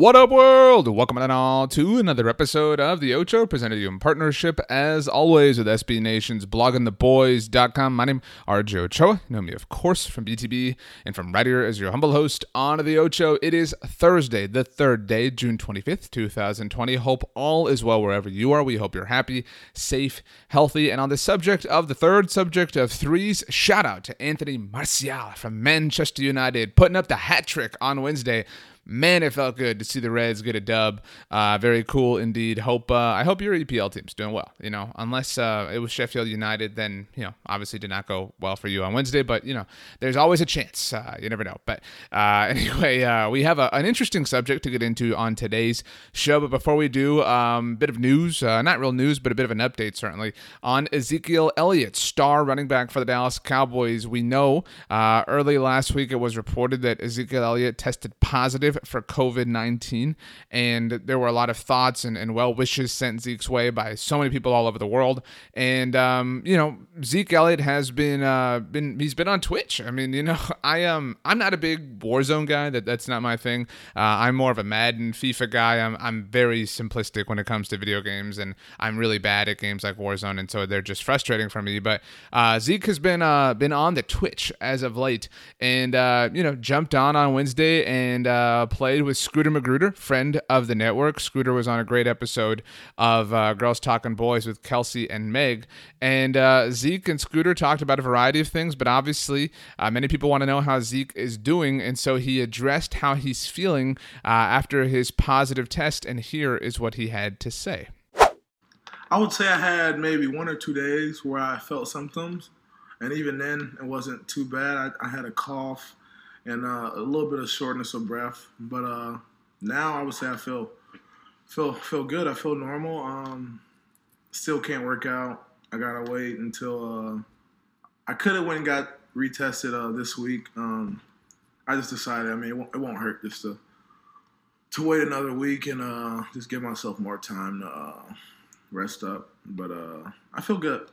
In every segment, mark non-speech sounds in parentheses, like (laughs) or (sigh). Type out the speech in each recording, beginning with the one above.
What up, world? Welcome on all to another episode of The Ocho, presented to you in partnership, as always, with SB Nation's bloggingtheboys.com. My name is RJ Ochoa. You know me, of course, from BTB and from right here as your humble host on The Ocho. It is Thursday, the third day, June 25th, 2020. Hope all is well wherever you are. We hope you're happy, safe, healthy. And on the subject of the third subject of threes, shout out to Anthony Martial from Manchester United, putting up the hat trick on Wednesday man, it felt good to see the Reds get a dub. Uh, very cool indeed. Hope uh, I hope your EPL team's doing well. You know, unless uh, it was Sheffield United, then you know obviously did not go well for you on Wednesday. But you know, there's always a chance. Uh, you never know. But uh, (laughs) anyway, uh, we have a, an interesting subject to get into on today's show. But before we do, a um, bit of news, not real news, but a bit of an update certainly on Ezekiel Elliott, star running back for the Dallas Cowboys. We know early last week it was reported that Ezekiel Elliott tested positive for COVID 19. And there were a lot of thoughts and, and well wishes sent Zeke's way by so many people all over the world. And, um, you know, Zeke Elliott has been, uh, been, he's been on Twitch. I mean, you know, (laughs) I, um, I'm not a big Warzone guy. That That's not my thing. Uh, I'm more of a Madden, FIFA guy. I'm, I'm very simplistic when it comes to video games. And I'm really bad at games like Warzone. And so they're just frustrating for me. But uh, Zeke has been, uh, been on the Twitch as of late and, uh, you know, jumped on on Wednesday and, uh, played with Scooter Magruder, friend of the network. Scooter was on a great episode of uh, Girls Talking Boys with Kelsey and Meg. And uh, Zeke and Scooter talked about a variety of things, but obviously, uh, many people want to know how Zeke is doing. And so he addressed how he's feeling uh, after his positive test. And here is what he had to say. I would say I had maybe one or two days where I felt symptoms. And even then, it wasn't too bad. I, I had a cough and uh, a little bit of shortness of breath. But uh, now I would say I feel feel feel good. I feel normal. Um, still can't work out. I gotta wait until uh, I could have went and got retested uh, this week. Um, I just decided. I mean, it won't, it won't, hurt just to to wait another week and uh, just give myself more time to uh, rest up. But I feel good.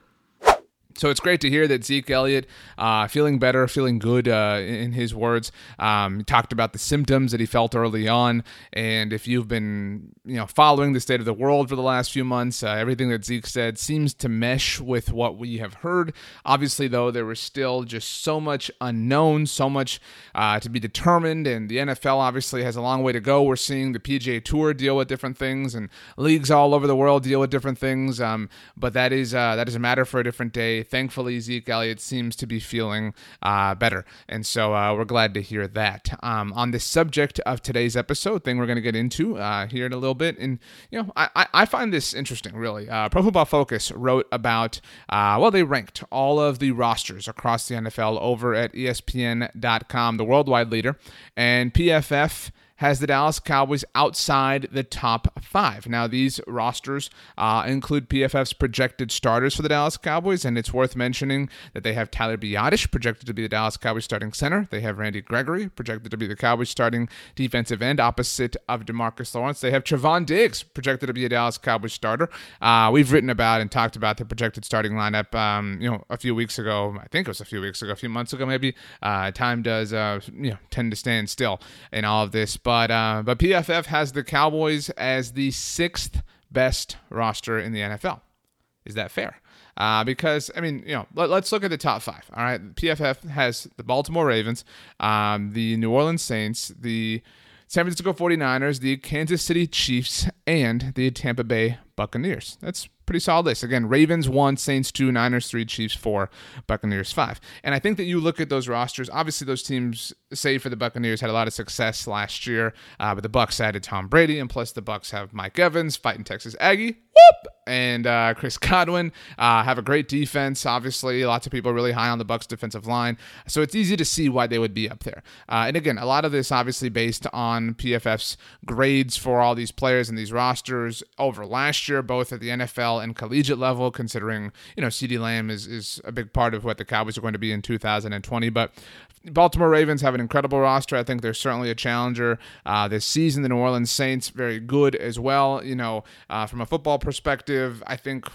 So it's great to hear that Zeke Elliott uh, feeling better, feeling good uh, in his words. Um, talked about the symptoms that he felt early on, and if you've been you know following the state of the world for the last few months, uh, everything that Zeke said seems to mesh with what we have heard. Obviously, though, there was still just so much unknown, so much uh, to be determined, and the NFL obviously has a long way to go. We're seeing the PGA Tour deal with different things, and leagues all over the world deal with different things. Um, but that is uh, that is a matter for a different day thankfully, Zeke Elliott seems to be feeling uh, better. And so uh, we're glad to hear that. Um, on the subject of today's episode, thing we're going to get into uh, here in a little bit. And, you know, I, I find this interesting, really. Uh, Pro Football Focus wrote about, uh, well, they ranked all of the rosters across the NFL over at ESPN.com, the worldwide leader. And PFF has the Dallas Cowboys outside the top five. Now, these rosters uh, include PFF's projected starters for the Dallas Cowboys, and it's worth mentioning that they have Tyler Biadasz, projected to be the Dallas Cowboys starting center. They have Randy Gregory, projected to be the Cowboys starting defensive end, opposite of Demarcus Lawrence. They have Trevon Diggs, projected to be a Dallas Cowboys starter. Uh, we've written about and talked about the projected starting lineup, um, you know, a few weeks ago. I think it was a few weeks ago, a few months ago, maybe. Uh, time does, uh, you know, tend to stand still in all of this. But uh, but PFF has the Cowboys as the sixth best roster in the NFL. Is that fair? Uh, because I mean, you know, let, us look at the top five. All right, PFF has the Baltimore Ravens, um, the New Orleans Saints, the San Francisco 49ers, the Kansas City Chiefs, and the Tampa Bay Buccaneers. That's pretty solid list. Again, Ravens one, Saints two, Niners three, Chiefs four, Buccaneers five. And I think that you look at those rosters. Obviously, those teams, save for the Buccaneers, had a lot of success last year. Uh, but the Bucks added Tom Brady, and plus the Bucks have Mike Evans fighting Texas Aggie. Whoop! And uh, Chris Godwin uh, have a great defense. Obviously, lots of people really high on the Bucks defensive line, so it's easy to see why they would be up there. Uh, and again, a lot of this obviously based on PFF's grades for all these players and these rosters over last year, both at the NFL and collegiate level. Considering you know CeeDee Lamb is is a big part of what the Cowboys are going to be in 2020, but Baltimore Ravens have an incredible roster. I think they're certainly a challenger uh, this season. The New Orleans Saints very good as well. You know, uh, from a football perspective, I think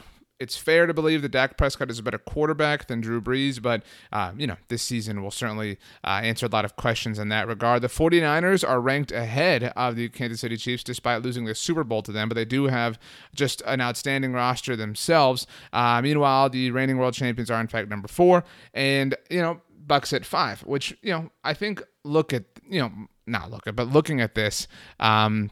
it's fair to believe that Dak Prescott is a better quarterback than Drew Brees, but, uh, you know, this season will certainly uh, answer a lot of questions in that regard. The 49ers are ranked ahead of the Kansas City Chiefs despite losing the Super Bowl to them, but they do have just an outstanding roster themselves. Uh, meanwhile, the reigning world champions are, in fact, number four. And, you know, Bucks at five, which, you know, I think look at, you know, not look at, but looking at this, um,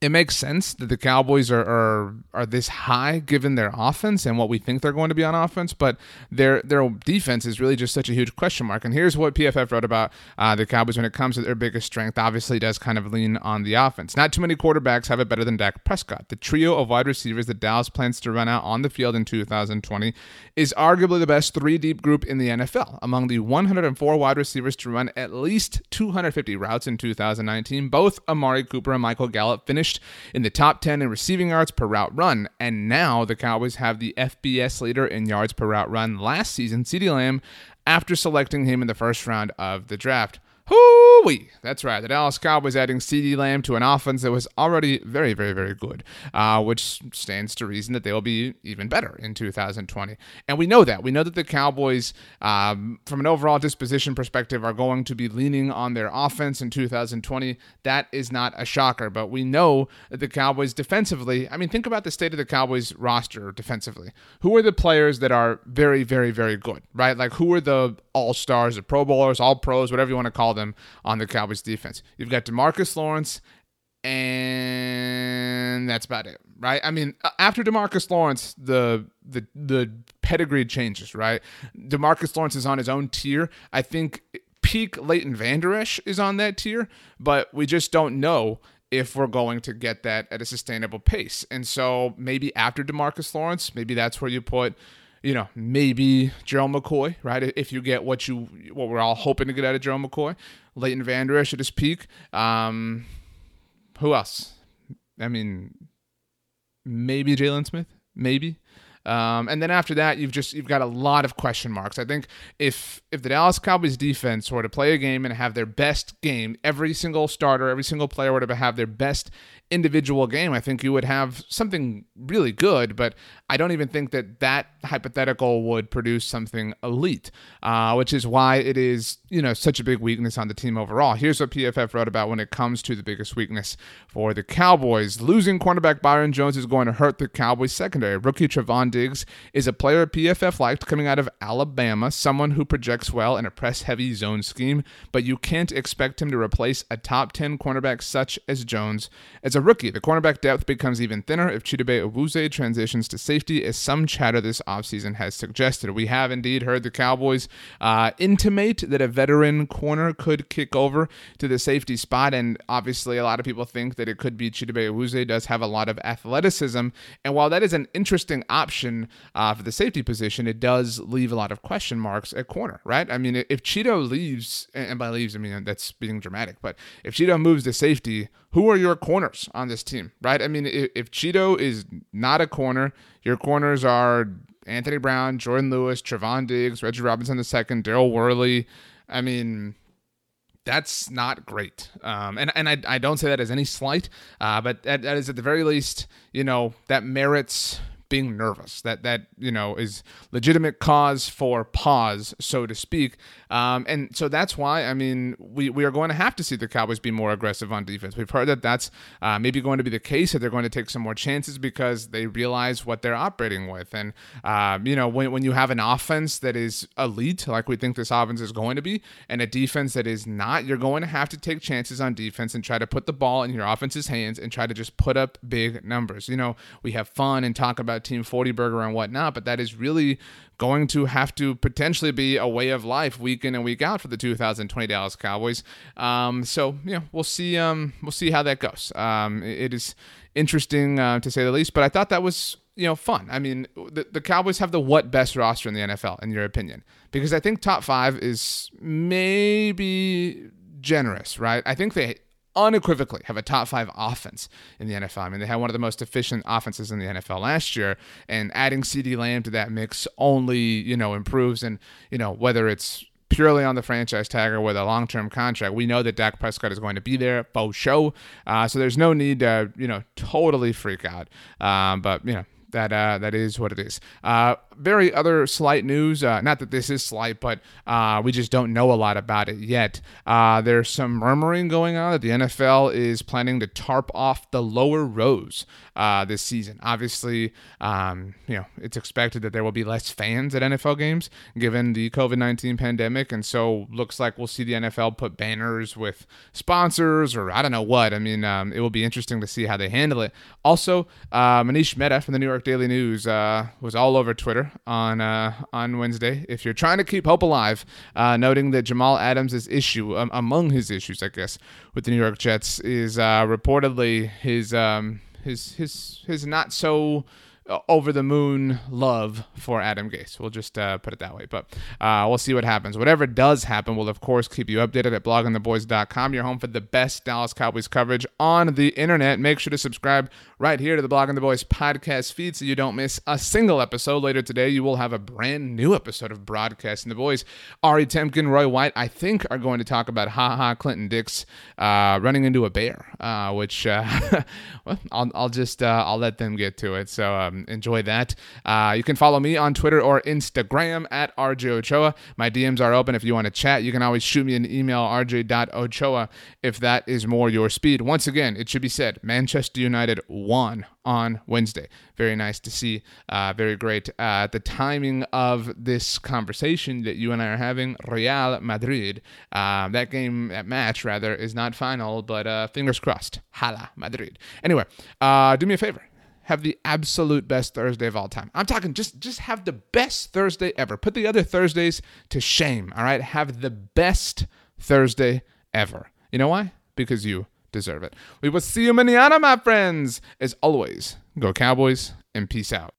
it makes sense that the Cowboys are, are are this high given their offense and what we think they're going to be on offense, but their their defense is really just such a huge question mark. And here's what PFF wrote about uh, the Cowboys when it comes to their biggest strength. Obviously, does kind of lean on the offense. Not too many quarterbacks have it better than Dak Prescott. The trio of wide receivers that Dallas plans to run out on the field in 2020 is arguably the best three deep group in the NFL. Among the 104 wide receivers to run at least 250 routes in 2019, both Amari Cooper and Michael Gallup finished finished in the top 10 in receiving yards per route run. And now the Cowboys have the FBS leader in yards per route run last season, CeeDee Lamb, after selecting him in the first round of the draft. Hoo-wee! That's right. The Dallas Cowboys adding CeeDee Lamb to an offense that was already very, very, very good, uh, which stands to reason that they will be even better in 2020. And we know that. We know that the Cowboys, um, from an overall disposition perspective, are going to be leaning on their offense in 2020. That is not a shocker, but we know that the Cowboys defensively, I mean, think about the state of the Cowboys roster defensively. Who are the players that are very, very, very good, right? Like, who are the all stars, the Pro Bowlers, all pros, whatever you want to call them on the Cowboys defense. You've got Demarcus Lawrence, and that's about it, right? I mean, after Demarcus Lawrence, the the the pedigree changes, right? Demarcus Lawrence is on his own tier. I think peak Leighton Vander Esch is on that tier, but we just don't know if we're going to get that at a sustainable pace. And so maybe after Demarcus Lawrence, maybe that's where you put you know, maybe Gerald McCoy, right? If you get what you what we're all hoping to get out of Gerald McCoy, Leighton Vander Esch at his peak. Um, who else? I mean, maybe Jaylon Smith, maybe. Um, and then after that, you've just you've got a lot of question marks. I think if if the Dallas Cowboys defense were to play a game and have their best game, every single starter, every single player were to have their best individual game, I think you would have something really good. But I don't even think that that hypothetical would produce something elite, uh, which is why it is you know such a big weakness on the team overall. Here's what PFF wrote about when it comes to the biggest weakness for the Cowboys: losing cornerback Byron Jones is going to hurt the Cowboys secondary. Rookie Trevon Diggs is a player PFF liked coming out of Alabama, someone who projects well in a press-heavy zone scheme, but you can't expect him to replace a top 10 cornerback such as Jones as a rookie. The cornerback depth becomes even thinner if Chidobe Awuzie transitions to safety, as some chatter this offseason has suggested. We have indeed heard the Cowboys uh, intimate that a veteran corner could kick over to the safety spot, and obviously a lot of people think that it could be Chidobe Awuzie does have a lot of athleticism, and while that is an interesting option uh, for the safety position, it does leave a lot of question marks at corner, right? I mean, if Chido leaves, and by leaves, I mean that's being dramatic, but if Chido moves to safety, who are your corners on this team, right? I mean, if, if Chido is not a corner, your corners are Anthony Brown, Jourdan Lewis, Trevon Diggs, Reggie Robinson II, Daryl Worley. I mean, that's not great. Um, and and I, I don't say that as any slight, uh, but that, that is at the very least, you know, that merits being nervous. That that you know is legitimate cause for pause, so to speak. Um, and so that's why I mean we we are going to have to see the Cowboys be more aggressive on defense. We've heard that that's uh, maybe going to be the case that they're going to take some more chances because they realize what they're operating with. And uh, you know when when you have an offense that is elite, like we think this offense is going to be, and a defense that is not, you're going to have to take chances on defense and try to put the ball in your offense's hands and try to just put up big numbers. You know we have fun and talk about uh, Team 40 Burger and whatnot, but that is really going to have to potentially be a way of life week in and week out for the 2020 Dallas Cowboys. Um, so you know, we'll see. Um, we'll see how that goes. Um, it, is interesting uh, to say the least, but I thought that was you know fun. I mean, the, the Cowboys have the what best roster in the NFL, in your opinion? Because I think top five is maybe generous, right? I think they unequivocally have a top five offense in the NFL. I mean, they had one of the most efficient offenses in the NFL last year, and adding CeeDee Lamb to that mix only, you know, improves. And, you know, whether it's purely on the franchise tag or with a long term contract, we know that Dak Prescott is going to be there, faux show. Uh, so there's no need to, you know, totally freak out. Um, but, you know, that uh, that is what it is. Uh, very other slight news. Uh, not that this is slight, but uh, we just don't know a lot about it yet. Uh, there's some murmuring going on that the NFL is planning to tarp off the lower rows uh, this season. Obviously, um, you know it's expected that there will be less fans at NFL games given the COVID nineteen pandemic, and so looks like we'll see the NFL put banners with sponsors or I don't know what. I mean, um, it will be interesting to see how they handle it. Also, uh, Manish Mehta from the New York Daily News was all over Twitter on uh, on Wednesday. If you're trying to keep hope alive, uh, noting that Jamal Adams' issue, um, among his issues, I guess, with the New York Jets, is uh, reportedly his um, his his his not so over the moon love for Adam Gase. We'll just uh, put it that way. But uh, we'll see what happens. Whatever does happen, we'll of course keep you updated at bloggingtheboys.com, your home for the best Dallas Cowboys coverage on the internet. Make sure to subscribe right here to the Blogging the Boys podcast feed so you don't miss a single episode. Later today, you will have a brand new episode of Broadcasting the Boys. Ari Temkin, Roy White, I think, are going to talk about Ha Ha Clinton Dix uh, running into a bear, uh, which uh, (laughs) well, I'll, I'll just uh, I'll let them get to it. So um, enjoy that. Uh, you can follow me on Twitter or Instagram at RJ Ochoa. My DMs are open if you want to chat. You can always shoot me an email, rj.ochoa, if that is more your speed. Once again, it should be said Manchester United won on Wednesday. Very nice to see. Uh, very great. Uh, the timing of this conversation that you and I are having, Real Madrid, uh, that game, that match rather, is not final, but uh, fingers crossed. Hala Madrid. Anyway, uh, do me a favor have the absolute best Thursday of all time. I'm talking just just have the best Thursday ever. Put the other Thursdays to shame, all right? Have the best Thursday ever. You know why? Because you deserve it. We will see you manana, my friends. As always, go Cowboys and peace out.